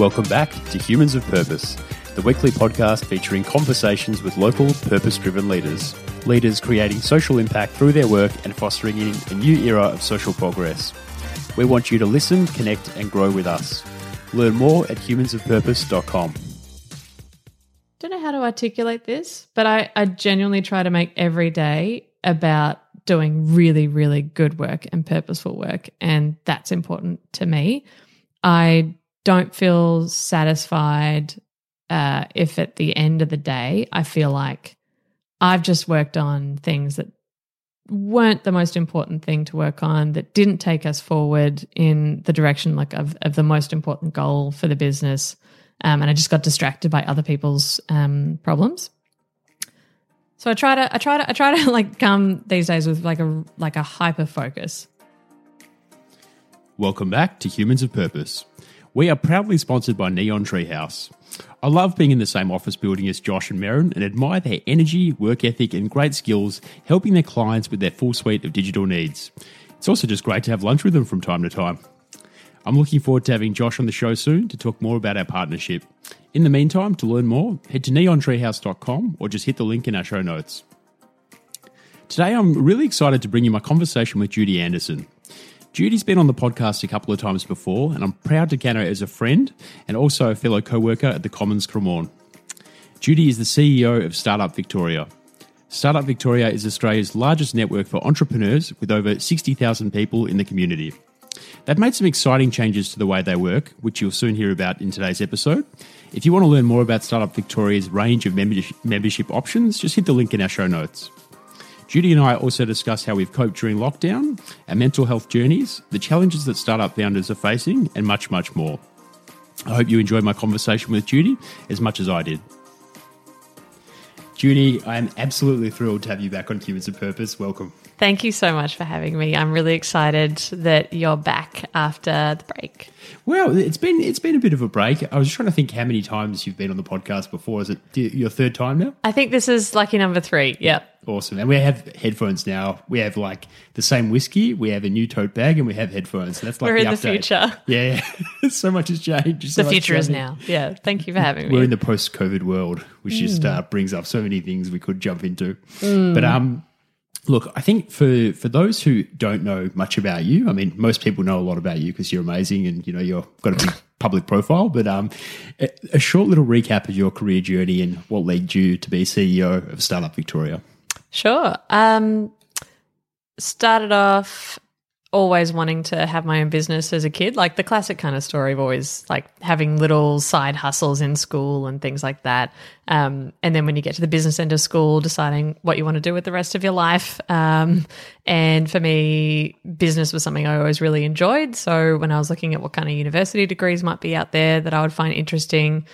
Welcome back to Humans of Purpose, the weekly podcast featuring conversations with local purpose driven leaders. Leaders creating social impact through their work and fostering in a new era of social progress. We want you to listen, connect, and grow with us. Learn more at humansofpurpose.com. don't know how to articulate this, but I, I genuinely try to make every day about doing really, really good work and purposeful work. And that's important to me. I don't feel satisfied uh, if at the end of the day I feel like I've just worked on things that weren't the most important thing to work on that didn't take us forward in the direction like of, of the most important goal for the business um, and i just got distracted by other people's um, problems so i try to i try to i try to like come these days with like a like a hyper focus Welcome back to Humans of Purpose. We are proudly sponsored by Neon Treehouse. I love being in the same office building as Josh and Merrin and admire their energy, work ethic, and great skills helping their clients with their full suite of digital needs. It's also just great to have lunch with them from time to time. I'm looking forward to having Josh on the show soon to talk more about our partnership. In the meantime, to learn more, head to neontreehouse.com or just hit the link in our show notes. Today, I'm really excited to bring you my conversation with Judy Anderson. Judy's been on the podcast a couple of times before, and I'm proud to count her as a friend and also a fellow co worker at the Commons Cremorne. Judy is the CEO of Startup Victoria. Startup Victoria is Australia's largest network for entrepreneurs with over 60,000 people in the community. They've made some exciting changes to the way they work, which you'll soon hear about in today's episode. If you want to learn more about Startup Victoria's range of membership membership options, just hit the link in our show notes. Judy and I also discuss how we've coped during lockdown, our mental health journeys, the challenges that startup founders are facing, and much, much more. I hope you enjoyed my conversation with Judy as much as I did. Judy, I am absolutely thrilled to have you back on Humans of Purpose. Welcome. Thank you so much for having me i'm really excited that you're back after the break Well, it's been it's been a bit of a break. I was just trying to think how many times you've been on the podcast before. Is it your third time now? i think this is lucky number three yep Awesome. And we have headphones now. We have like the same whiskey, we have a new tote bag, and we have headphones. That's like We're in the future. Yeah, yeah. so much has changed. So the future is now yeah thank you for having me We're in the post-COVID world, which just uh, brings up so many things we could jump into. But um, look, I think for for those who don't know much about you, I mean, most people know a lot about you because you're amazing and you know you're got a big public profile. But um, a, a short little recap of your career journey and what led you to be CEO of Startup Victoria. Sure. Um, started off always wanting to have my own business as a kid, like the classic kind of story of always like having little side hustles in school and things like that. Um, and then when you get to the business end of school, deciding what you want to do with the rest of your life. Um, and for me, business was something I always really enjoyed. So when I was looking at what kind of university degrees might be out there that I would find interesting,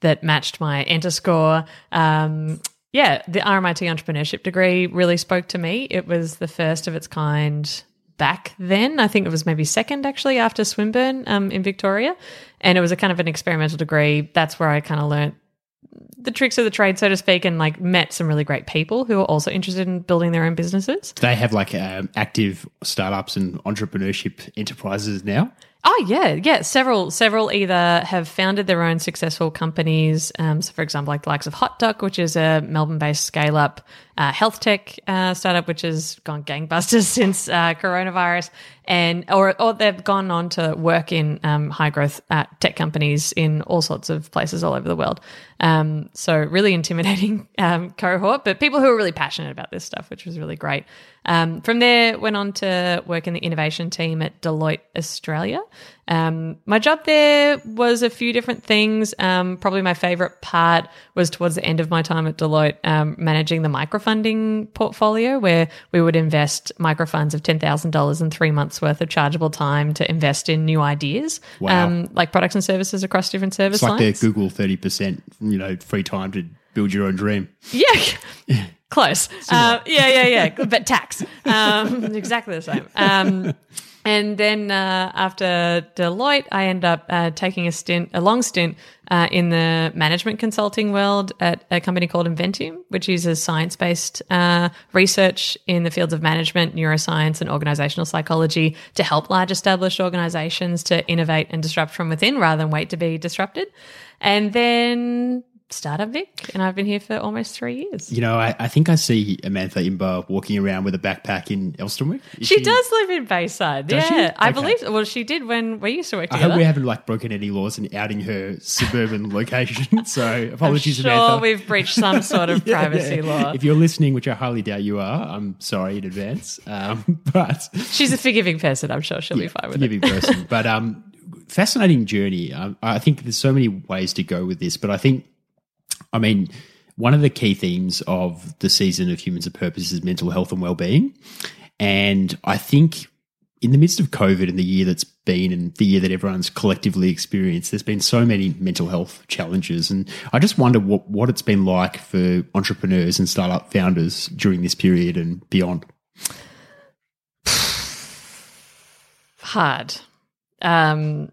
that matched my enter score. Um, yeah, the RMIT entrepreneurship degree really spoke to me. It was the first of its kind back then. I think it was maybe second actually after Swinburne um, in Victoria. And it was a kind of an experimental degree. That's where I kind of learnt the tricks of the trade, so to speak, and like met some really great people who are also interested in building their own businesses. Do They have like um, active startups and entrepreneurship enterprises now. Oh yeah, yeah. Several, several either have founded their own successful companies. Um, so, for example, like the likes of HotDoc, which is a Melbourne-based scale-up uh, health tech uh, startup, which has gone gangbusters since uh, coronavirus, and or or they've gone on to work in um, high-growth uh, tech companies in all sorts of places all over the world. Um, so, really intimidating um, cohort, but people who are really passionate about this stuff, which was really great. Um, from there, went on to work in the innovation team at Deloitte Australia. Um, my job there was a few different things. Um, probably my favorite part was towards the end of my time at Deloitte, um, managing the microfunding portfolio, where we would invest microfunds of ten thousand dollars and three months worth of chargeable time to invest in new ideas, Wow. um, like products and services across different service It's like lines. their Google thirty percent, you know, free time to build your own dream. Yeah. Close. Uh, yeah, yeah, yeah. But tax. Um, exactly the same. And then uh, after Deloitte, I ended up uh, taking a stint, a long stint uh, in the management consulting world at a company called Inventium, which uses science based uh, research in the fields of management, neuroscience, and organizational psychology to help large established organizations to innovate and disrupt from within rather than wait to be disrupted. And then Startup Vic, and I've been here for almost three years. You know, I, I think I see Amantha Imba walking around with a backpack in Elsternwick. Is She, does live in Bayside. Does she? yeah, I believe. Well, she did when we used to work together. I hope we haven't like broken any laws in outing her suburban location. So apologies, sure, Amantha. we've breached some sort of Yeah, privacy yeah. law. If you're listening, which I highly doubt you are, I'm sorry in advance. Um, but She's a forgiving person. I'm sure she'll be fine with it. forgiving person. But um, fascinating journey. Um, I think there's so many ways to go with this, but I think, I mean, one of the key themes of the season of Humans of Purpose is mental health and well-being, and I think in the midst of COVID and the year that's been and the year that everyone's collectively experienced, there's been so many mental health challenges. And I just wonder what, what it's been like for entrepreneurs and startup founders during this period and beyond. hard. Um,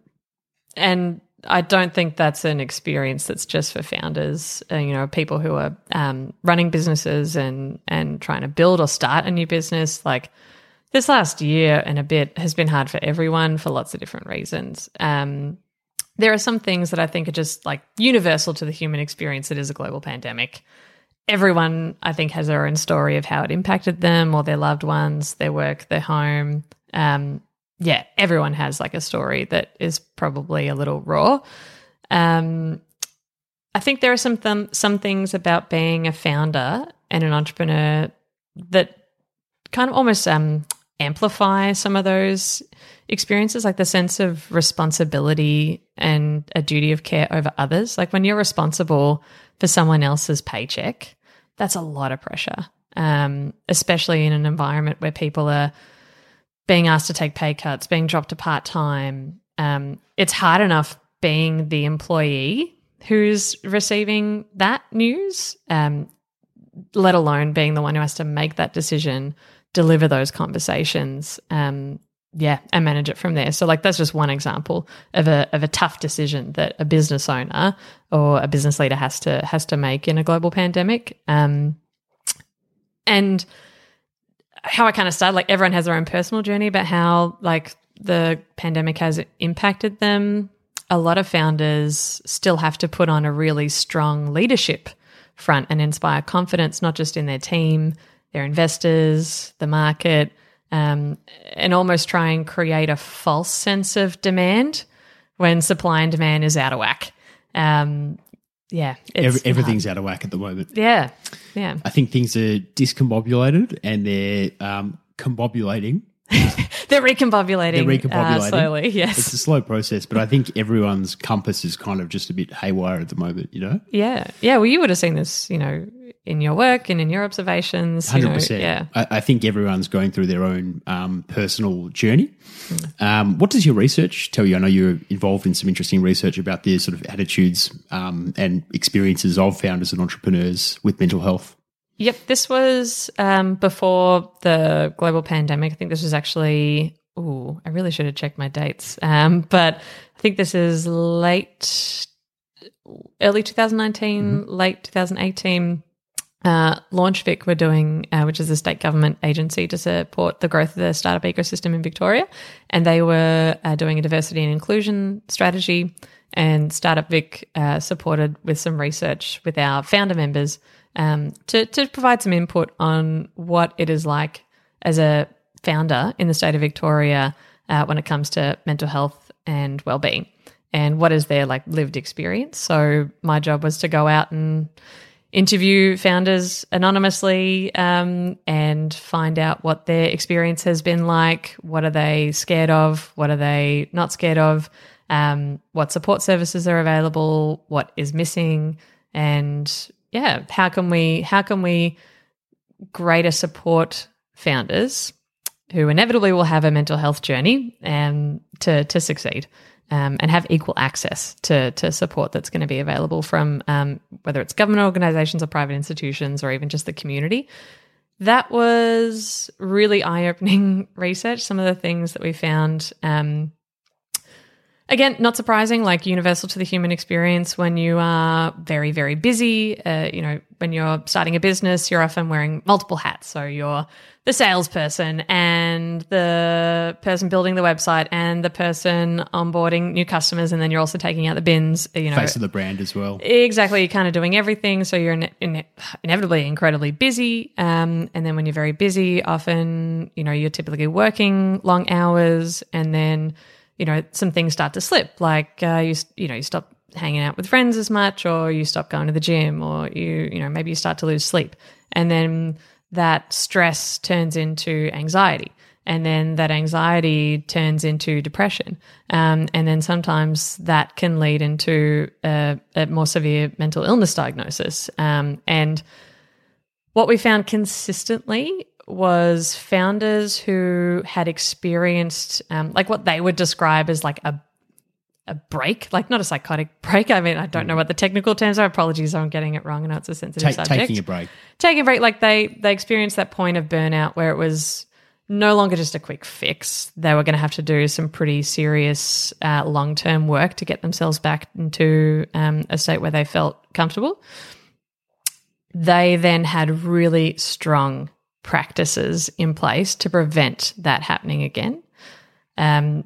and I don't think that's an experience that's just for founders. Uh, you know, people who are um, running businesses and and trying to build or start a new business. Like this last year and a bit has been hard for everyone for lots of different reasons. Um, there are some things that I think are just like universal to the human experience. That is a global pandemic. Everyone, I think, has their own story of how it impacted them or their loved ones, their work, their home. Um, yeah, everyone has like a story that is probably a little raw. Um, I think there are some th- some things about being a founder and an entrepreneur that kind of almost um, amplify some of those experiences, like the sense of responsibility and a duty of care over others. Like when you're responsible for someone else's paycheck, that's a lot of pressure, um, especially in an environment where people are being asked to take pay cuts, being dropped to part time. Um, it's hard enough being the employee who's receiving that news, um, let alone being the one who has to make that decision, deliver those conversations, um, yeah, and manage it from there. So, like, that's just one example of a of a tough decision that a business owner or a business leader has to has to make in a global pandemic. Um, and how I kind of started, like everyone has their own personal journey but how like the pandemic has impacted them. A lot of founders still have to put on a really strong leadership front and inspire confidence, not just in their team, their investors, the market, um, and almost try and create a false sense of demand when supply and demand is out of whack. Um, yeah, it's Every, everything's out of whack at the moment. yeah, yeah. I think things are discombobulated and they're um, combobulating. They're recombobulating, They're recombobulating. Uh, slowly. Yes. It's a slow process, but I think everyone's compass is kind of just a bit haywire at the moment, you know? Yeah. Yeah. Well, you would have seen this, you know, in your work and in your observations. You know, 100%. yeah. I, I think everyone's going through their own um, personal journey. Um, what does your research tell you? I know you're involved in some interesting research about the sort of attitudes um, and experiences of founders and entrepreneurs with mental health. Yep. This was um, before the global pandemic. I think this was actually, Oh, I really should have checked my dates. Um, but I think this is late, early 2019, late 2018. Uh, LaunchVic were doing, uh, which is a state government agency to support the growth of the startup ecosystem in Victoria, and they were uh, doing a diversity and inclusion strategy. And Startup Vic uh, supported with some research with our founder members um, to to provide some input on what it is like as a founder in the state of Victoria uh, when it comes to mental health and well-being, and what is their like lived experience. So my job was to go out and interview founders anonymously um, and find out what their experience has been like. What are they scared of? What are they not scared of? Um, what support services are available? What is missing? And yeah, how can we how can we greater support founders who inevitably will have a mental health journey um, to to succeed um, and have equal access to to support that's going to be available from um, whether it's government organisations or private institutions or even just the community. that was really eye opening research. Some of the things that we found. Um, Again, not surprising, like universal to the human experience when you are very, very busy. Uh, you know, when you're starting a business, you're often wearing multiple hats. So you're the salesperson and the person building the website and the person onboarding new customers. And then you're also taking out the bins, you know. Face of the brand as well. Exactly. You're kind of doing everything. So you're in, in, inevitably incredibly busy. Um, and then when you're very busy, often, you know, you're typically working long hours and then you know, some things start to slip. Like uh, you, you know, you stop hanging out with friends as much, or you stop going to the gym, or you, you know, maybe you start to lose sleep, and then that stress turns into anxiety, and then that anxiety turns into depression, um, and then sometimes that can lead into a, a more severe mental illness diagnosis. Um, and what we found consistently was founders who had experienced um, like what they would describe as like a a break, like not a psychotic break. I mean, I don't know what the technical terms are. Apologies, I'm getting it wrong. I know it's a sensitive Take, subject. Taking a break. Taking a break, like they they experienced that point of burnout where it was no longer just a quick fix. They were going to have to do some pretty serious uh, long term work to get themselves back into um, a state where they felt comfortable. They then had really strong practices in place to prevent that happening again. Um,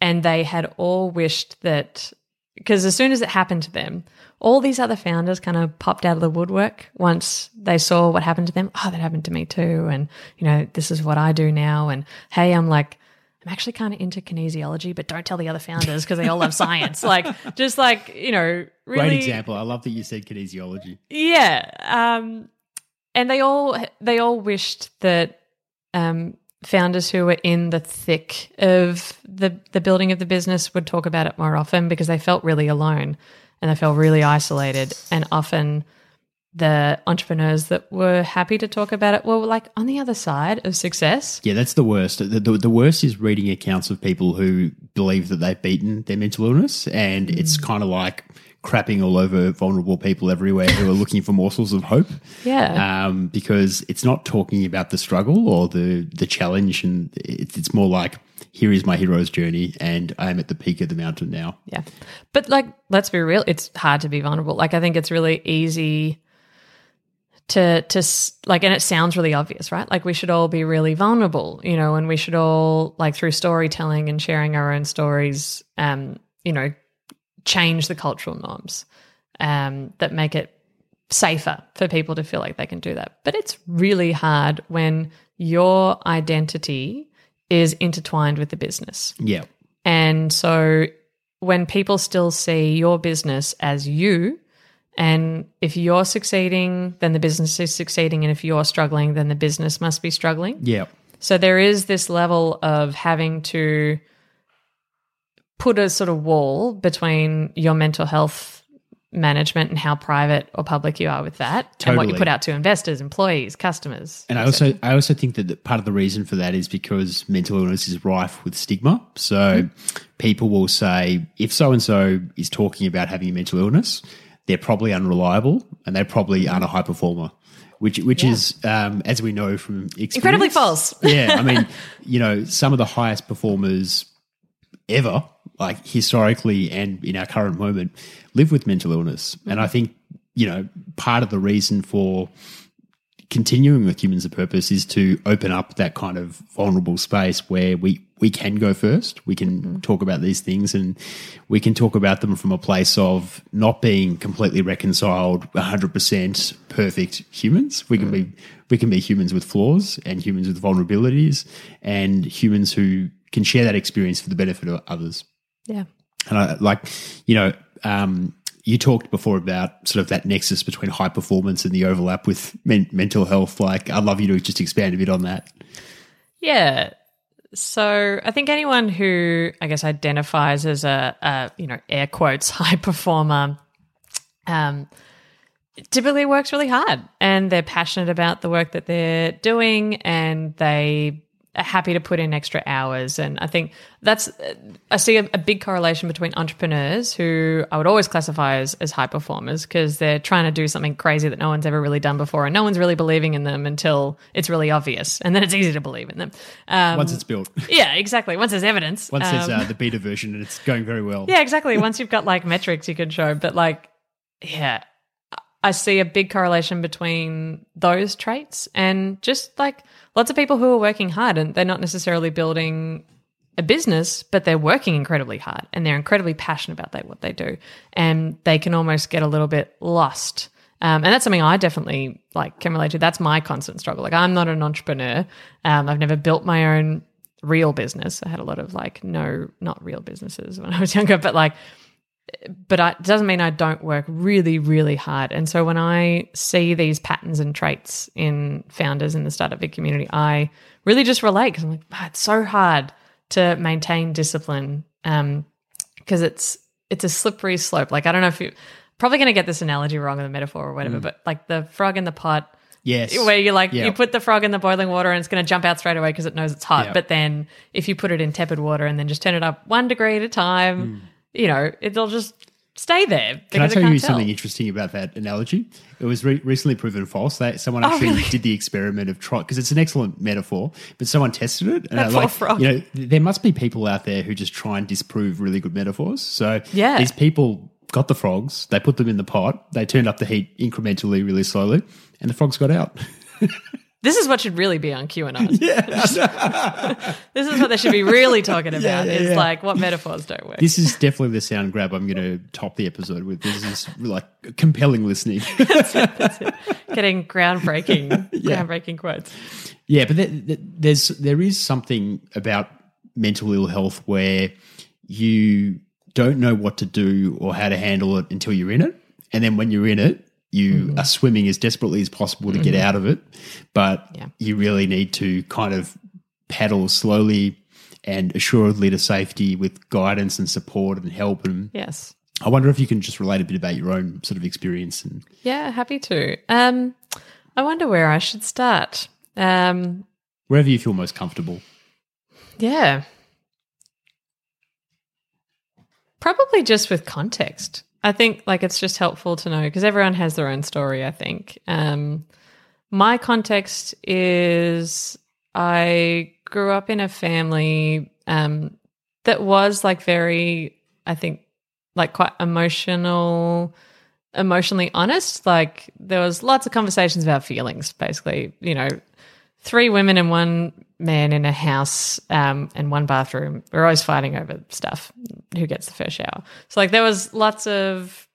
and they had all wished that, because as soon as it happened to them, all these other founders kind of popped out of the woodwork once they saw what happened to them. Oh, that happened to me too. And, you know, this is what I do now. And hey, I'm like, I'm actually kind of into kinesiology, but don't tell the other founders because they all love science. Like, just like, you know, really. Great example. I love that you said kinesiology. Yeah. Um, and they all they all wished that um, founders who were in the thick of the the building of the business would talk about it more often because they felt really alone and they felt really isolated and often the entrepreneurs that were happy to talk about it were like on the other side of success. Yeah, that's the worst. The, the, the worst is reading accounts of people who believe that they've beaten their mental illness, and mm. it's kind of like crapping all over vulnerable people everywhere who are looking for morsels of hope. Yeah. Um, because it's not talking about the struggle or the the challenge, and it's, it's more like here is my hero's journey, and I am at the peak of the mountain now. Yeah, but like, let's be real, it's hard to be vulnerable. Like, I think it's really easy to to like and it sounds really obvious right like we should all be really vulnerable you know and we should all like through storytelling and sharing our own stories um you know change the cultural norms um, that make it safer for people to feel like they can do that. But it's really hard when your identity is intertwined with the business. Yeah. And so when people still see your business as you, and if you're succeeding, then the business is succeeding. And if you're struggling, then the business must be struggling. Yeah. So there is this level of having to put a sort of wall between your mental health management and how private or public you are with that totally. and what you put out to investors employees customers and i also i also think that part of the reason for that is because mental illness is rife with stigma so mm-hmm. people will say if so and so is talking about having a mental illness they're probably unreliable and they probably aren't a high performer which which yeah. is um, as we know from experience incredibly false yeah i mean you know some of the highest performers ever like historically and in our current moment, live with mental illness. Mm-hmm. And I think, you know, part of the reason for continuing with humans of purpose is to open up that kind of vulnerable space where we we can go first we can mm-hmm. talk about these things and we can talk about them from a place of not being completely reconciled 100% perfect humans we can mm-hmm. be we can be humans with flaws and humans with vulnerabilities and humans who can share that experience for the benefit of others yeah. And I like, you know, um, you talked before about sort of that nexus between high performance and the overlap with men- mental health. Like, I'd love you to just expand a bit on that. Yeah. So I think anyone who I guess identifies as a, a you know air quotes high performer, um, typically works really hard and they're passionate about the work that they're doing and they happy to put in extra hours. And I think that's, I see a, a big correlation between entrepreneurs who I would always classify as, as high performers because they're trying to do something crazy that no one's ever really done before and no one's really believing in them until it's really obvious. And then it's easy to believe in them. Um, Once it's built, yeah, exactly. Once there's evidence. once there's Um, uh, the beta version and it's going very well. yeah, exactly. Once you've got like metrics you can show, but like, yeah, I see a big correlation between those traits and just like lots of people who are working hard and they're not necessarily building a business, but they're working incredibly hard and they're incredibly passionate about what they do. And they can almost get a little bit lost. Um, and that's something I definitely like can relate to. That's my constant struggle. Like I'm not an entrepreneur. Um, I've never built my own real business. I had a lot of like no, not real businesses when I was younger, but like but I, it doesn't mean I don't work really, really hard. And so when I see these patterns and traits in founders in the Startup Vic community, I really just relate because I'm like, wow, it's so hard to maintain discipline um, because it's it's a slippery slope. Like I don't know if you probably going to get this analogy wrong or the metaphor or whatever, mm. but like the frog in the pot Yes. where you like Yeah. you put the frog in the boiling water and it's going to jump out straight away because it knows it's hot. Yeah. But then if you put it in tepid water and then just turn it up one degree at a time, mm. You know, it'll just stay there. Can I tell you tell. something interesting about that analogy? It was re- recently proven false. They, someone Oh, actually really? did the experiment of try because it's an excellent metaphor, but someone tested it. And That like, frog. you know, there must be people out there who just try and disprove really good metaphors. So Yeah. these people got the frogs, they put them in the pot, they turned up the heat incrementally, really slowly, and the frogs got out. This is what should really be on QAnon. Yeah. this is what they should be really talking about yeah, is yeah. like what metaphors don't work. This is definitely the sound grab I'm going to top the episode with. This is like compelling listening. Getting groundbreaking, Yeah. groundbreaking quotes. Yeah, but there, there- there's there is something about mental ill health where you don't know what to do or how to handle it until you're in it, and then when you're in it, you are swimming as desperately as possible to get out of it, but Yeah. you really need to kind of paddle slowly and assuredly to safety with guidance and support and help. And Yes. I wonder if you can just relate a bit about your own sort of experience and Yeah, happy to. Um, I wonder where I should start. Um, wherever you feel most comfortable. Yeah. Probably just with context. I think like it's just helpful to know because everyone has their own story, I think. Um my context is I grew up in a family um that was like very I think like quite emotional emotionally honest like there was lots of conversations about feelings basically you know three women and one man in a house um, and one bathroom. We're always fighting over stuff. Who gets the first shower? So like there was lots of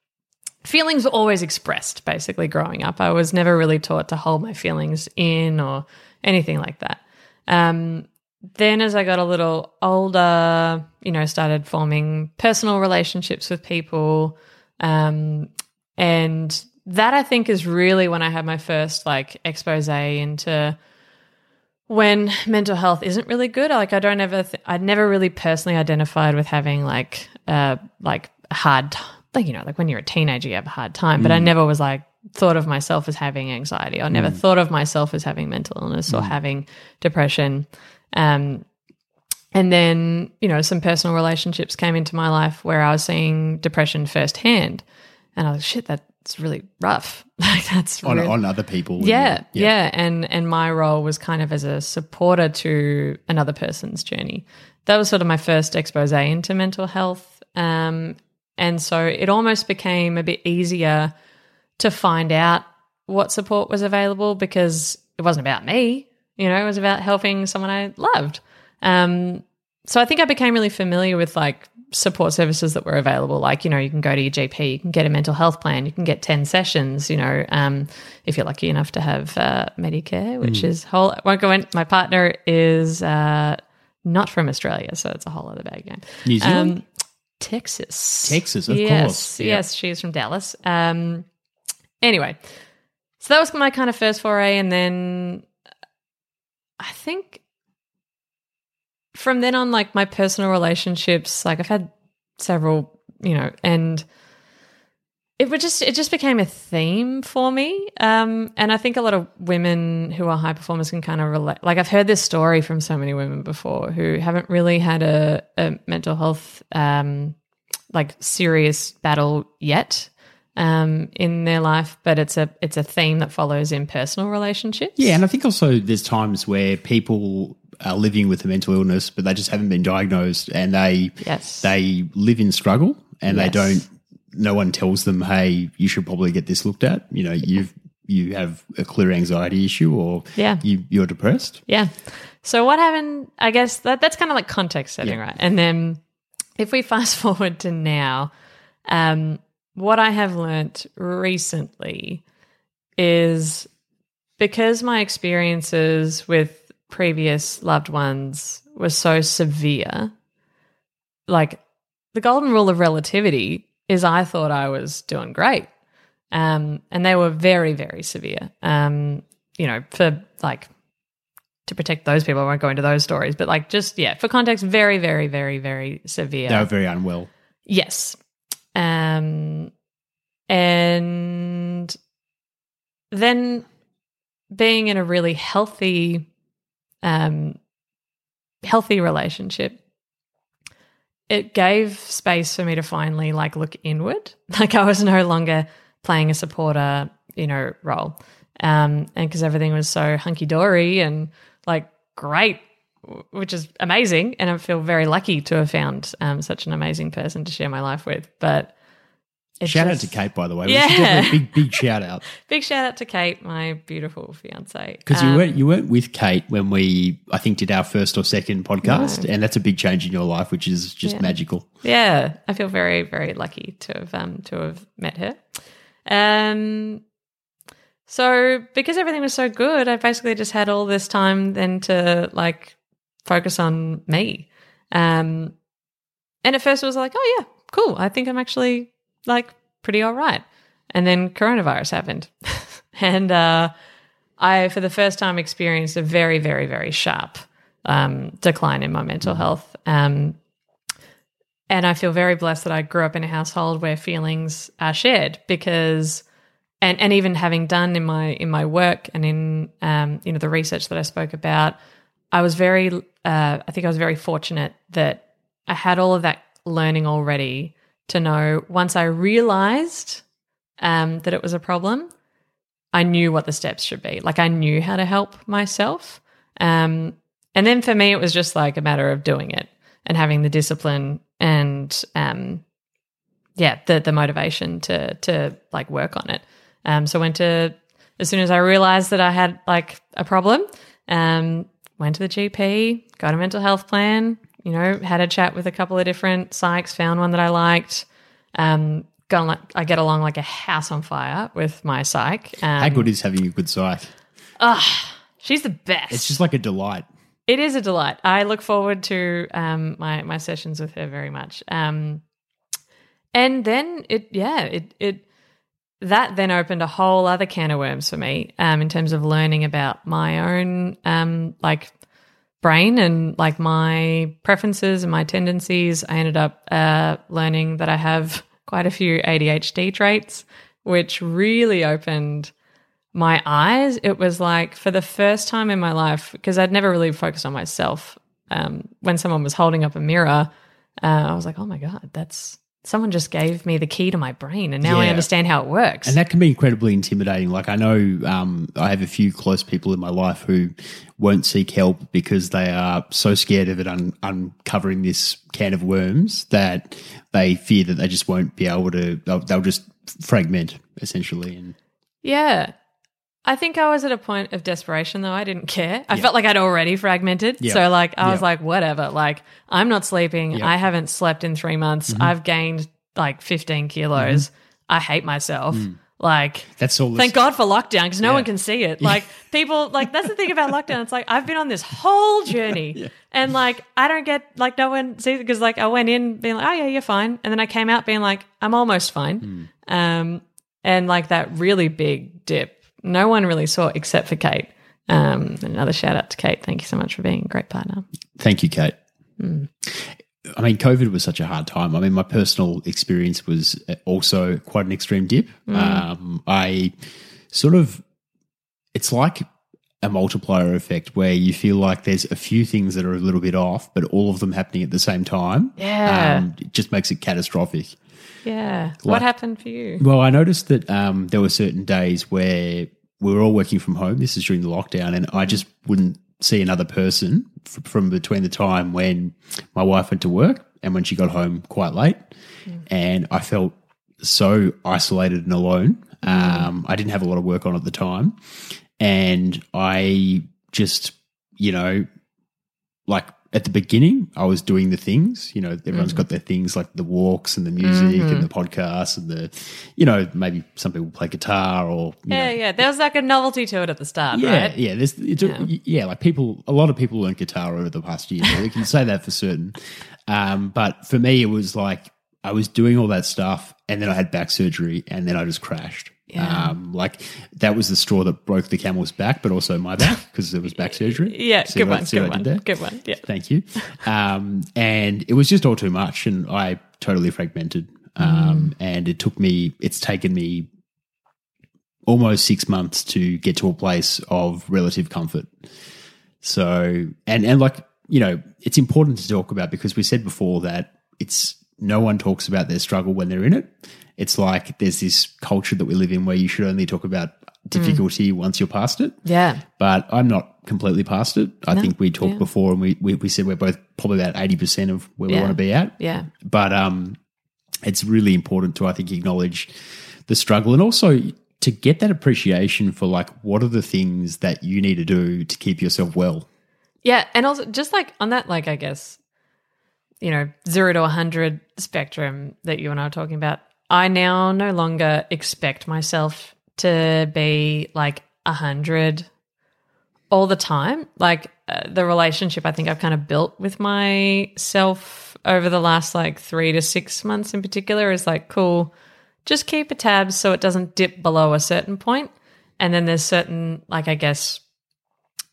feelings were always expressed basically growing up. I was never really taught to hold my feelings in or anything like that. Um, then as I got a little older, you know, started forming personal relationships with people. Um, and that I think is really when I had my first like expose into when mental health isn't really good. Like I don't ever, th- I'd never really personally identified with having like, uh, like a hard, t- like you know, like when you're a teenager, you have a hard time. But I never was like thought of myself as having anxiety. I never thought of myself as having mental illness or having depression. Um, and then you know, some personal relationships came into my life where I was seeing depression firsthand, and I was shit. That's really rough. Like that's On, really- on other people. yeah, yeah, and and my role was kind of as a supporter to another person's journey. That was sort of my first expose into mental health, um, and so it almost became a bit easier to find out what support was available because it wasn't about me. You know, it was about helping someone I loved. Um, so I think I became really familiar with like support services that were available. Like, you know, you can go to your GP, you can get a mental health plan, you can get 10 sessions, you know, um, if you're lucky enough to have uh, Medicare, which is whole, I won't go in. My partner is uh, not from Australia, so it's a whole other bag game. New Zealand? Um, Texas. Texas, of yes, course. Yeah. Yes, she's from Dallas. Um, anyway, so that was my kind of first foray. And then I think from then on, like my personal relationships, like I've had several, you know, and it would just it just became a theme for me. Um, and i think a lot of women who are high performers can kind of relate like i've heard this story from so many women before who haven't really had a, a mental health um, like serious battle yet um, in their life but it's a it's a theme that follows in personal relationships. Yeah, and I think also there's times where people are living with a mental illness, but they just haven't been diagnosed, and they Yes. they live in struggle, and they don't. No one tells them, "Hey, you should probably get this looked at." You know, you've you have a clear anxiety issue, or Yeah. you you're depressed. Yeah. So what happened? I guess that that's kind of like context setting, Yeah. right? And then if we fast forward to now, um, what I have learnt recently is because my experiences with previous loved ones were so severe, like the golden rule of relativity is I thought I was doing great. Um, and they were very, very severe. Um, you know, for like to protect those people, I won't go into those stories, but like just yeah, for context, very, very, very, very severe. They were very unwell. Yes. Um and then being in a really healthy um healthy relationship it gave space for me to finally like look inward. Like i was no longer playing a supporter you know role. Um and because everything was so hunky-dory and like great which is amazing. And i feel very lucky to have found um, such an amazing person to share my life with. But it Shout just- out to Kate, by the way. We Yeah. big big shout out big shout out to kate my beautiful fiance because Um, you weren't you weren't with Kate when we I think did our first or second podcast, and that's a big change in your life, which is just Yeah. magical. Yeah, I feel very, very lucky to have um to have met her. Um, so because everything was so good, I basically just had all this time then to like focus on me. Um, and at first it was like, oh yeah, cool. I think I'm actually like pretty all right. And then coronavirus happened, and uh, I for the first time experienced a very, very, very sharp um, decline in my mental health. Um, and I feel very blessed that I grew up in a household where feelings are shared because and and even having done in my in my work and in um, you know the research that I spoke about, I was very uh, I think I was very fortunate that I had all of that learning already to know once I realized um, that it was a problem, I knew what the steps should be. Like I knew how to help myself. Um, and then for me, it was just like a matter of doing it and having the discipline and um, yeah, the the motivation to to like work on it. Um, so went to as soon as I realized that I had like a problem, um, went to the GP, got a mental health plan. You know, had a chat with a couple of different psychs, found one that I liked. Um, I get along like a house on fire with my psych. Um, How good is having a good site? she's the best. It's just like a delight. It is a delight. I look forward to um, my my sessions with her very much. Um, and then it, yeah, it it that then opened a whole other can of worms for me um, in terms of learning about my own um, like brain and like my preferences and my tendencies. I ended up uh, learning that I have quite a few ADHD traits, which really opened my eyes. It was like for the first time in my life, because I'd never really focused on myself. Um, when someone was holding up a mirror, uh, I was like, oh my God, that's someone just gave me the key to my brain. And now I understand how it works. And that can be incredibly intimidating. Like I know um, I have a few close people in my life who won't seek help because they are so scared of it un- uncovering this can of worms that they fear that they just won't be able to. They'll, they'll just fragment essentially. And Yeah. I think I was at a point of desperation though. I didn't care. I felt like I'd already fragmented. Yeah. So like I was like, whatever. Like I'm not sleeping. Yeah. I haven't slept in three months. Mm-hmm. I've gained like 15 kilos. I hate myself. Like that's all. Thank God for lockdown because no Mm. Yeah. one can see it. Like people, like that's the thing about lockdown. It's like I've been on this whole journey, and like I don't get like no one sees it because like I went in being like, oh yeah, you're fine, and then I came out being like, I'm almost fine, um, and like that really big dip, no one really saw except for Kate. Um, another shout out to Kate. Thank you so much for being a great partner. Thank you, Kate. I mean, COVID was such a hard time. I mean, my personal experience was also quite an extreme dip. Um, I sort of, it's like a multiplier effect where you feel like there's a few things that are a little bit off, but all of them happening at the same time. Yeah. Um, it just makes it catastrophic. Yeah. Like- what happened for you? Well, I noticed that um, there were certain days where we were all working from home. This is during the lockdown, and I just wouldn't see another person f- from between the time when my wife went to work and when she got home quite late. And I felt so isolated and alone. Um, I didn't have a lot of work on at the time. And I just, you know, like at the beginning, I was doing the things. You know, everyone's got their things like the walks and the music and the podcasts and the, you know, maybe some people play guitar or you Yeah, know, yeah. There was like a novelty to it at the start, yeah, right? yeah. There's, it's a- yeah. like people, a lot of people learned guitar over the past year. We can say that for certain. Um, but for me, it was like I was doing all that stuff, and then I had back surgery, and then I just crashed. Yeah. Um, like that was the straw that broke the camel's back, but also my back because it was back surgery. Yeah, See good what- one, good one, good one. Yeah. Thank you. Um, and it was just all too much, and I totally fragmented. Um, And it took me, it's taken me almost six months to get to a place of relative comfort. So, and, and like, you know, it's important to talk about because we said before that it's no one talks about their struggle when they're in it. It's like there's this culture that we live in where you should only talk about difficulty once you're past it Yeah. but I'm not completely past it. I No, think we talked yeah. before and we, we, we said we're both probably about 80% of where we want to be at. Yeah. But um, it's really important to, I think, acknowledge the struggle and also to get that appreciation for like what are the things that you need to do to keep yourself well. Yeah, and also just like on that, like I guess, you know, zero to hundred spectrum that you and I are talking about. I now no longer expect myself to be like a hundred all the time. Like uh, the relationship, I think I've kind of built with myself over the last like three to six months in particular is like cool. Just keep a tab so it doesn't dip below a certain point, and then there's certain like I guess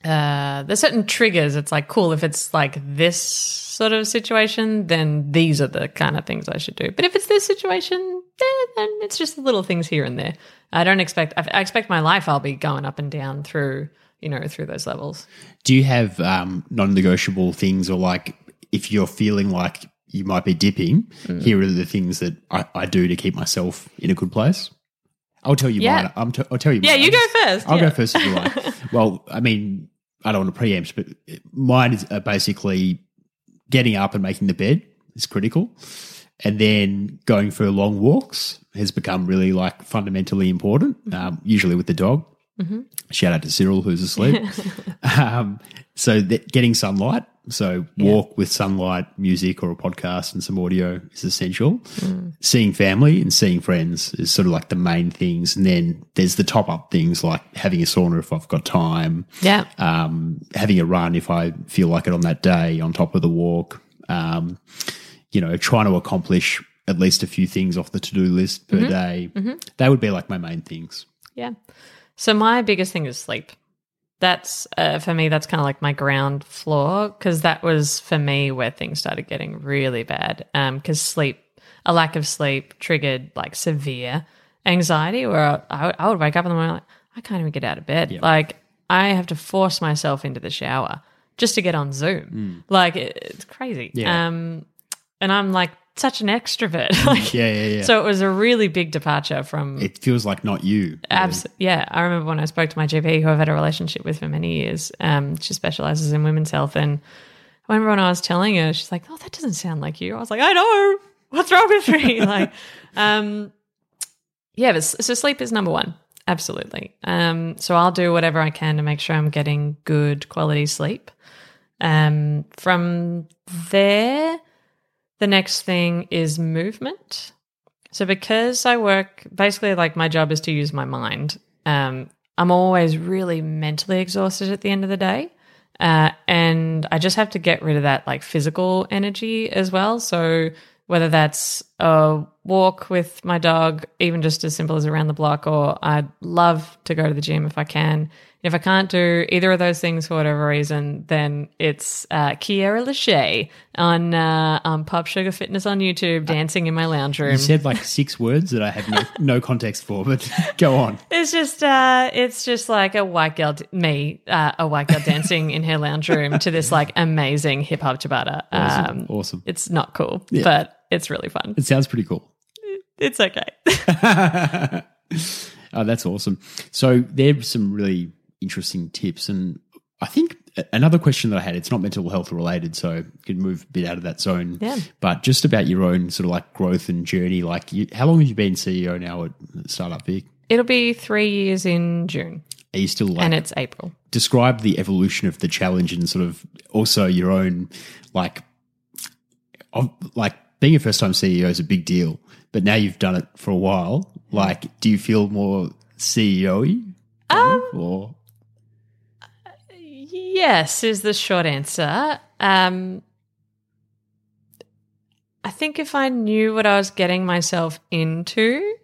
uh, there's certain triggers. It's like cool if it's like this sort of situation, then these are the kind of things I should do. But if it's this situation, eh, then it's just little things here and there. I don't expect. I I expect my life. I'll be going up and down through you know through those levels. Do you have um, non negotiable things or like if you're feeling like you might be dipping, Mm. here are the things that I, I do to keep myself in a good place? I'll tell you Yeah. mine. I'm t- I'll tell you Yeah, mine. you I'm go just- first. I'll yeah. go first if you like. well, I mean, I don't want to preempt, but mine is uh, basically getting up and making the bed is critical. And then going for long walks has become really like fundamentally important, um, usually with the dog. Shout out to Cyril who's asleep. um, so that getting sunlight, so walk with sunlight, music or a podcast and some audio is essential. Seeing family and seeing friends is sort of like the main things. And then there's the top up things like having a sauna if I've got time, Yeah. um, having a run if I feel like it on that day on top of the walk, um, you know, trying to accomplish at least a few things off the to do list per day. They would be like my main things. Yeah. So my biggest thing is sleep. That's uh, for me. That's kind of like my ground floor because that was for me where things started getting really bad. Because sleep, a lack of sleep, triggered like severe anxiety. Where I, I would wake up in the morning like I can't even get out of bed. Like I have to force myself into the shower just to get on Zoom. Like it, it's crazy. Yeah. Um, and I'm like such an extrovert. like, Yeah, yeah, yeah. So it was a really big departure from it feels like not you. Abs- yeah, I remember when I spoke to my GP, who I've had a relationship with for many years. Um, she specializes in women's health, and I remember when I was telling her, she's like, "Oh, that doesn't sound like you." I was like, "I know. What's wrong with me?" like, um, yeah, but so sleep is number one, absolutely. Um, so I'll do whatever I can to make sure I'm getting good quality sleep. Um, from there, the next thing is movement. So because I work basically like my job is to use my mind, um, I'm always really mentally exhausted at the end of the day. Uh, and I just have to get rid of that like physical energy as well. So whether that's a walk with my dog, even just as simple as around the block, or I'd love to go to the gym if I can. If I can't do either of those things for whatever reason, then it's uh, Keaira LaShae on uh, on Pop Sugar Fitness on YouTube, dancing in my lounge room. You said like six words that I have no, no context for, but go on. It's just, uh, it's just like a white girl, me, uh, a white girl dancing in her lounge room to this like amazing hip hop tabata. Awesome. Um, awesome. it's not cool, but it's really fun. It sounds pretty cool. It's okay. Oh, that's awesome. So there's some really interesting tips, and I think another question that I had. It's not mental health related, so you can move a bit out of that zone. Yeah. But just about your own sort of like growth and journey. Like, you, how long have you been CEO now at Startup Vic? It'll be three years in June, Are you still like and it's April. describe the evolution of the challenge and sort of also your own like of like being a first time CEO is a big deal, but now you've done it for a while. Like, do you feel more CEO Um, or Yes, is the short answer. Um, I think if I knew what I was getting myself into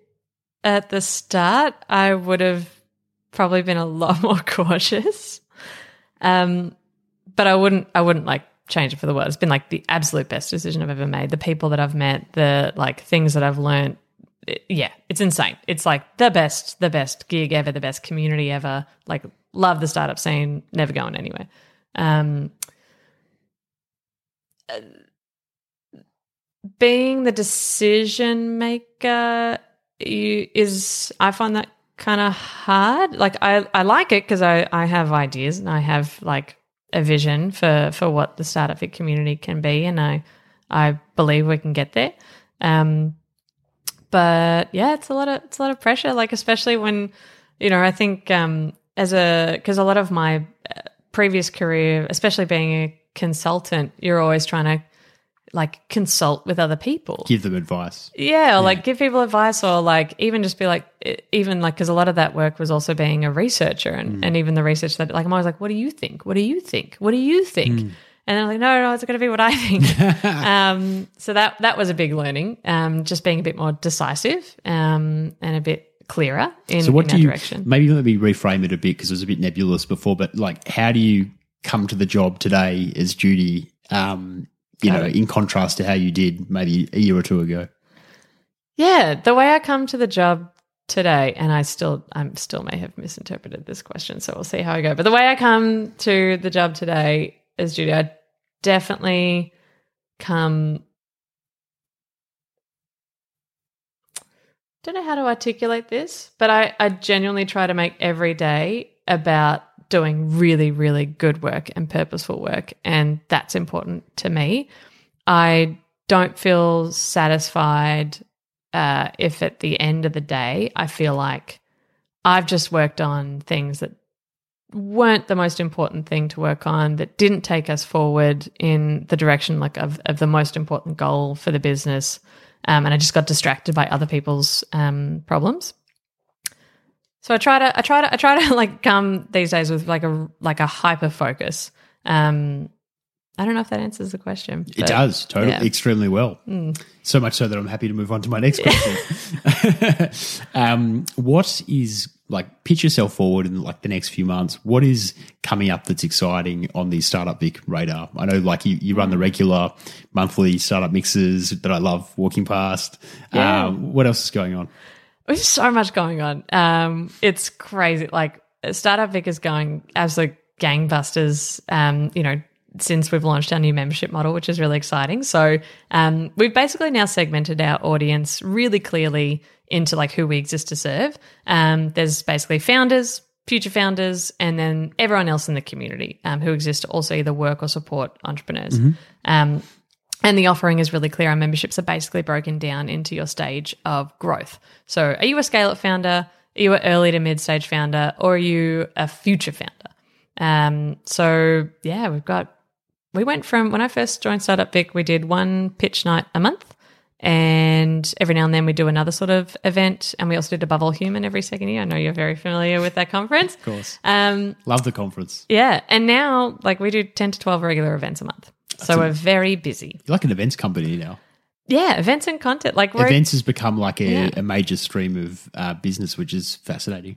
at the start, I would have probably been a lot more cautious. Um, but I wouldn't. I wouldn't like change it for the world. It's been like the absolute best decision I've ever made. The people that I've met, the like things that I've learned. it- yeah, it's insane. It's like the best, the best gig ever, the best community ever. Like, love the startup scene. Never going anywhere. Um, uh, being the decision maker is, I find that kind of hard. Like, I, I like it because I, I have ideas and I have like a vision for, for what the Startup Vic community can be, and I, I believe we can get there. Um, but yeah, it's a lot of it's a lot of pressure. Like especially when you know, I think um, as a because a lot of my uh, previous career, especially being a consultant, you're always trying to like consult with other people. give them advice? Yeah, or like give people advice, or like even just be like, even like, because a lot of that work was also being a researcher, and, and even the research that, like, I'm always like, what do you think? What do you think? What do you think? And I'm like, no, no, it's going to be what I think. um, so that that was a big learning, um, just being a bit more decisive um, and a bit clearer in, So, what in do you direction. maybe let me reframe it a bit because it was a bit nebulous before, but like, how do you come to the job today as Judy? Um, you know, in contrast to how you did maybe a year or two ago. Yeah, the way I come to the job today, and I still, I'm still may have misinterpreted this question, so we'll see how I go. But the way I come to the job today as Judy, I definitely come. Don't know how to articulate this, but I, I genuinely try to make every day about doing really, really good work and purposeful work. And that's important to me. I don't feel satisfied uh, if at the end of the day I feel like I've just worked on things that weren't the most important thing to work on, that didn't take us forward in the direction like of, of the most important goal for the business. Um, and I just got distracted by other people's um, problems. So I try to, I try to, I try to like come these days with like a like a hyper focus. Um, I don't know if that answers the question. It does totally yeah. Extremely well. So much so that I'm happy to move on to my next question. um, what is like pitch yourself forward in like the next few months? What is coming up that's exciting on the Startup Vic radar? I know like you, you run the regular monthly startup mixes that I love walking past. Yeah. Um, what else is going on? There's so much going on. Um, it's crazy. Like Startup Vic is going as absolute gangbusters. Um, you know, since we've launched our new membership model, which is really exciting. So um, we've basically now segmented our audience really clearly into like who we exist to serve. Um, there's basically founders, future founders, and then everyone else in the community um, who exist to also either work or support entrepreneurs. Um, and the offering is really clear. Our memberships are basically broken down into your stage of growth. So, are you a scale up founder? Are you an early to mid stage founder? Or are you a future founder? Um, so, yeah, we've got, we went from when I first joined Startup Vic, we did one pitch night a month. And every now and then we do another sort of event. And we also did Above All Human every second year. I know you're very familiar with that conference. Of course. Um, Love the conference. yeah. And now, like, we do 10 to 12 regular events a month. So a- we're very busy. You're like an events company now. Yeah, events and content. Like Events has become like a, Yeah. a major stream of uh, business, which is fascinating.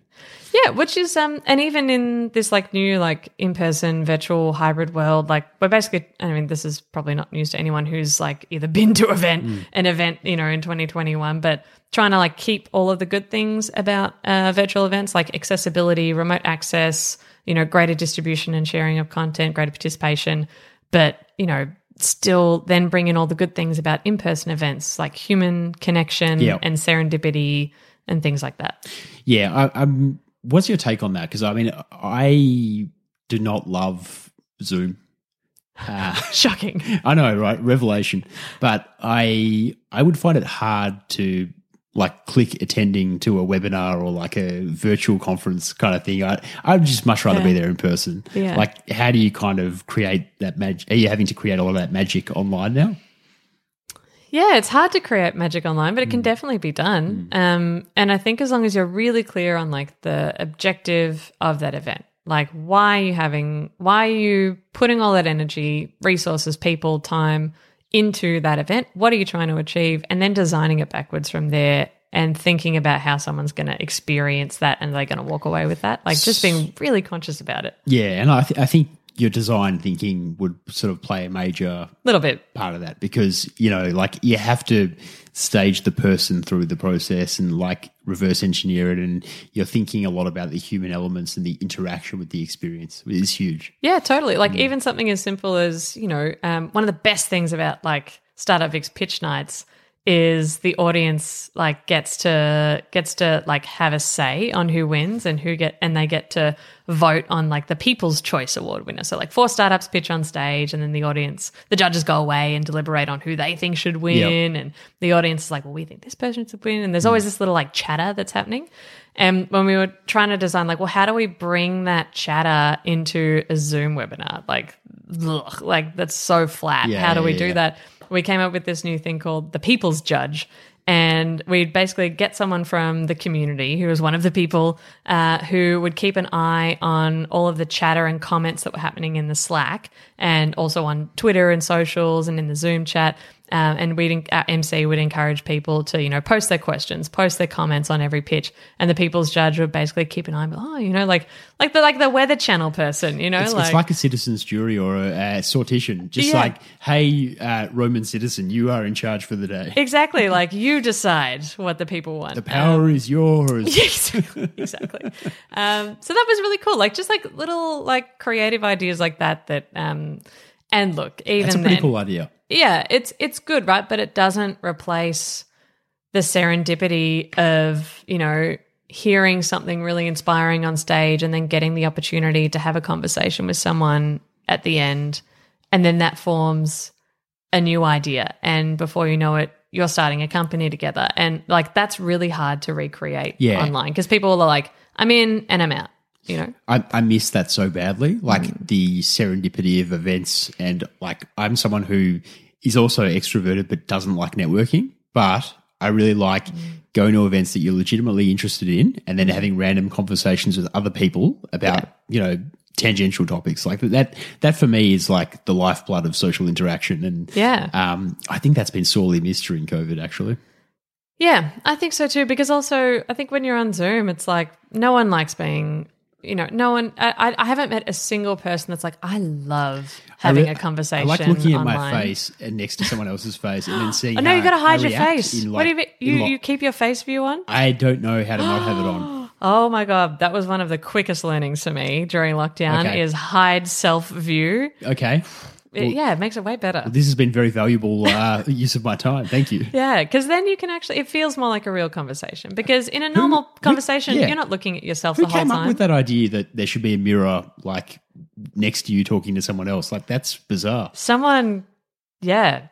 Yeah, which is um and even in this like new like in-person virtual hybrid world, like we're basically I mean this is probably not news to anyone who's like either been to event an event, you know, in 2021, but trying to like keep all of the good things about uh, virtual events like accessibility, remote access, you know, greater distribution and sharing of content, greater participation, but you know, still then bring in all the good things about in-person events like human connection Yeah. and serendipity and things like that. Yeah, I, I'm. What's your take on that? Because I mean, I do not love Zoom. Uh, Shocking. I know, right? Revelation. But I I would find it hard to like click attending to a webinar or like a virtual conference kind of thing. I I'd just much rather be there in person. Yeah. Like how do you kind of create that magic? Are you having to create all of that magic online now? Yeah, it's hard to create magic online, but it can definitely be done. Um, and I think as long as you're really clear on like the objective of that event, like why are you having, why are you putting all that energy, resources, people, time into that event? What are you trying to achieve? And then designing it backwards from there and thinking about how someone's going to experience that and they're going to walk away with that. Like just being really conscious about it. Yeah, and I th- I think your design thinking would sort of play a major little bit. part of that because you know like you have to stage the person through the process and like reverse engineer it and you're thinking a lot about the human elements and the interaction with the experience is huge Yeah, totally. Like even something as simple as, you know, um, one of the best things about like Startup Vic's pitch nights is the audience like gets to gets to like have a say on who wins and who get and they get to vote on like the people's choice award winner so like four startups pitch on stage and then the audience the judges go away and deliberate on who they think should win and the audience is like well we think this person should win and there's always mm. this little like chatter that's happening and when we were trying to design, like, well, how do we bring that chatter into a Zoom webinar? Like, ugh, like that's so flat. Yeah, how do we yeah, do yeah. that? We came up with this new thing called the People's Judge. And we'd basically get someone from the community who was one of the people uh, who would keep an eye on all of the chatter and comments that were happening in the Slack and also on Twitter and socials and in the Zoom chat. Um, and we'd our MC would encourage people to you know post their questions, post their comments on every pitch, and the people's judge would basically keep an eye. on, Oh, you know, like like the like the Weather Channel person, you know, it's, it's like a citizen's jury or a, a sortition just Yeah. like hey uh, roman citizen you are in charge for the day exactly like you decide what the people want. the power is yours exactly. exactly. Um, so that was really cool. Like just like little like creative ideas like that. That um, and look, even that's a pretty then, cool idea yeah, it's it's good, right? But it doesn't replace the serendipity of you know hearing something really inspiring on stage and then getting the opportunity to have a conversation with someone at the end, and then that forms a new idea, and before you know it. You're starting a company together, and like that's really hard to recreate Yeah. online because people are like, "I'm in and I'm out," you know. I, I miss that so badly, like Mm. the serendipity of events. And like, I'm someone who is also extroverted but doesn't like networking. But I really like Mm. going to events that you're legitimately interested in and then having random conversations with other people about, you know, tangential topics like that. That for me is like the lifeblood of social interaction. And Yeah. um, I think that's been sorely missed during COVID, actually. Yeah, I think so too. Because also, I think when you're on Zoom, it's like no one likes being, you know, no one. I, I- haven't met a single person that's like, I love having I a re- conversation. I like looking at my face and next to someone else's face and then seeing. Oh no, you got to hide I your face. in, what do you mean? You like- you keep your face view on? I don't know how to not have it on. Oh my god, that was one of the quickest learnings for me during lockdown. Okay. Is hide self view. Okay. Yeah, it makes it way better. This has been very valuable uh, use of my time. Thank you. Yeah, because then you can actually, it feels more like a real conversation. Because in a normal conversation, yeah. you're not looking at yourself Who the whole came time. up with that idea that there should be a mirror like next to you talking to someone else? Like that's bizarre. Someone, yeah,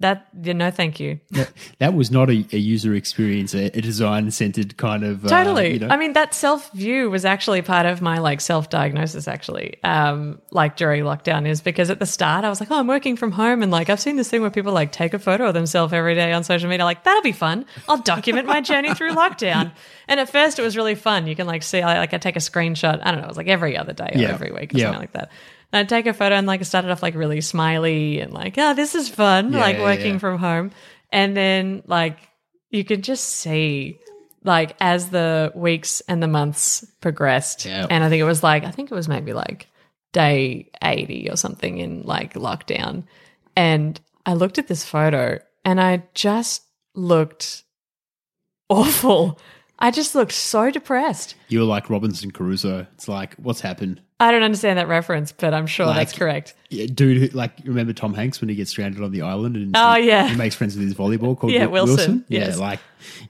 that, yeah, no, thank you. That, that was not a, a user experience, a, a design centered kind of. Uh, Totally. you know- I mean, that self view was actually part of my like self diagnosis, actually, um, like during lockdown, is because at the start I was like, oh, I'm working from home. And like, I've seen this thing where people like take a photo of themselves every day on social media. Like, that'll be fun. I'll document my journey through lockdown. And at first it was really fun. You can like see, like, I take a screenshot. I don't know, it was like every other day or Yeah. every week or Yeah. something like that. And I'd take a photo and like it started off like really smiley and like, oh, this is fun, Yeah, like working yeah. from home. And then like you could just see like as the weeks and the months progressed. Yeah. And I think it was like I think it was maybe like day 80 or something in like lockdown. And I looked at this photo and I just looked awful. I just looked so depressed. You were like Robinson Crusoe. It's like, what's happened? I don't understand that reference, but I'm sure Like- that's correct. Yeah, dude, who- like remember Tom Hanks when he gets stranded on the island and Oh, he, yeah. he makes friends with his volleyball called Yeah, Wi- Wilson, Yeah, yes. like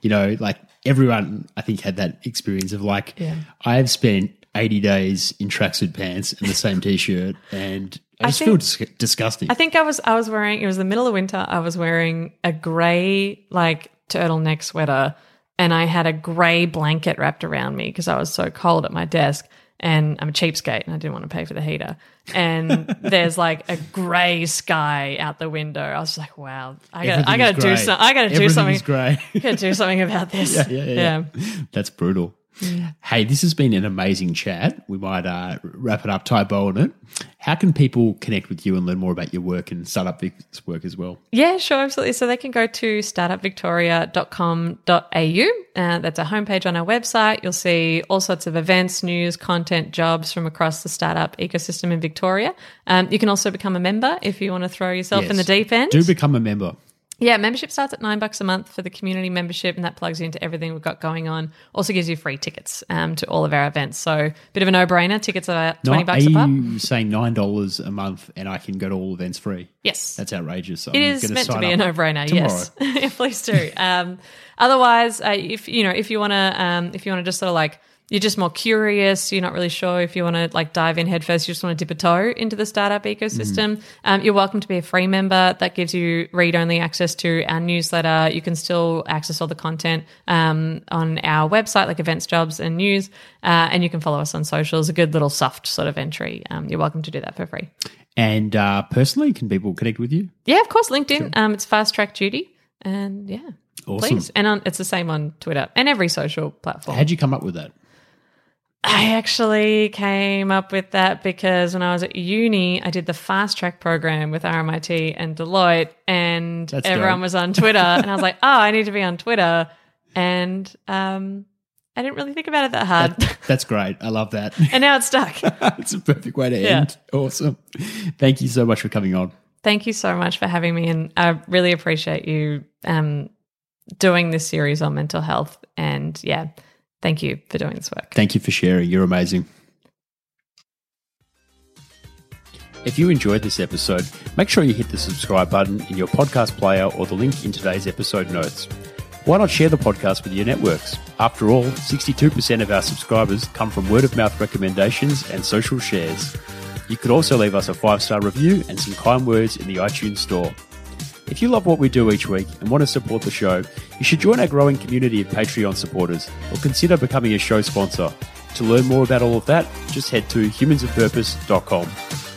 you know, like everyone I think had that experience of like Yeah. I have spent eighty days in tracksuit pants and the same t-shirt, and I I just feel think- dis- disgusting. I think I was I was wearing it was the middle of winter. I was wearing a grey like turtleneck sweater and I had a grey blanket wrapped around me because I was so cold at my desk. And I'm a cheapskate and I didn't want to pay for the heater. And there's like a grey sky out the window. I was like, wow, I got I got to do grey. some I got to do something. I got to do something about this. yeah, yeah, yeah, That's brutal. Hey, this has been an amazing chat. We might uh, wrap it up, tie bow on it. How can people connect with you and learn more about your work and Startup Vic's work as well? Yeah, sure, absolutely. So they can go to startupvictoria.com.au. Uh, that's a homepage on our website. You'll see all sorts of events, news, content, jobs from across the startup ecosystem in Victoria. Um, you can also become a member if you want to throw yourself in the deep end. Do become a member. Yeah, membership starts at nine bucks a month for the community membership, and that plugs you into everything we've got going on. Also gives you free tickets um, to all of our events. So, bit of a no-brainer. Tickets are twenty bucks are a pop. you saying nine dollars a month and I can go to all events free? Yes, That's outrageous. So it is meant to be a no-brainer. Yes, yeah, please do. Um, otherwise, uh, if you know, if you want to, um, if you want to just sort of like you're just more curious, you're not really sure if you want to like dive in headfirst, you just want to dip a toe into the startup ecosystem. Um, you're welcome to be a free member. That gives you read-only access to our newsletter. You can still access all the content um, on our website, like events, jobs, and news, uh, and you can follow us on socials. A good little soft sort of entry. Um, you're welcome to do that for free. And uh, personally, can people connect with you? Yeah, of course, LinkedIn. Um, it's fast track Judy, and yeah, Awesome. please. And on, it's the same on Twitter and every social platform. How'd you come up with that? I actually came up with that because when I was at uni, I did the fast track program with RMIT and Deloitte, and That's everyone dope. was on Twitter, and I was like, oh, I need to be on Twitter, and um, I didn't really think about it that hard, That's great. I love that. and now it's stuck. it's a perfect way to Yeah. end. Awesome. Thank you so much for coming on. Thank you so much for having me, and I really appreciate you um, doing this series on mental health. And yeah, thank you for doing this work. Thank you for sharing. You're amazing. If you enjoyed this episode, make sure you hit the subscribe button in your podcast player or the link in today's episode notes. Why not share the podcast with your networks? After all, 62% of our subscribers come from word of mouth recommendations and social shares. You could also leave us a five star review and some kind words in the iTunes store. If you love what we do each week and want to support the show, you should join our growing community of Patreon supporters or consider becoming a show sponsor. To learn more about all of that, just head to humansofpurpose.com.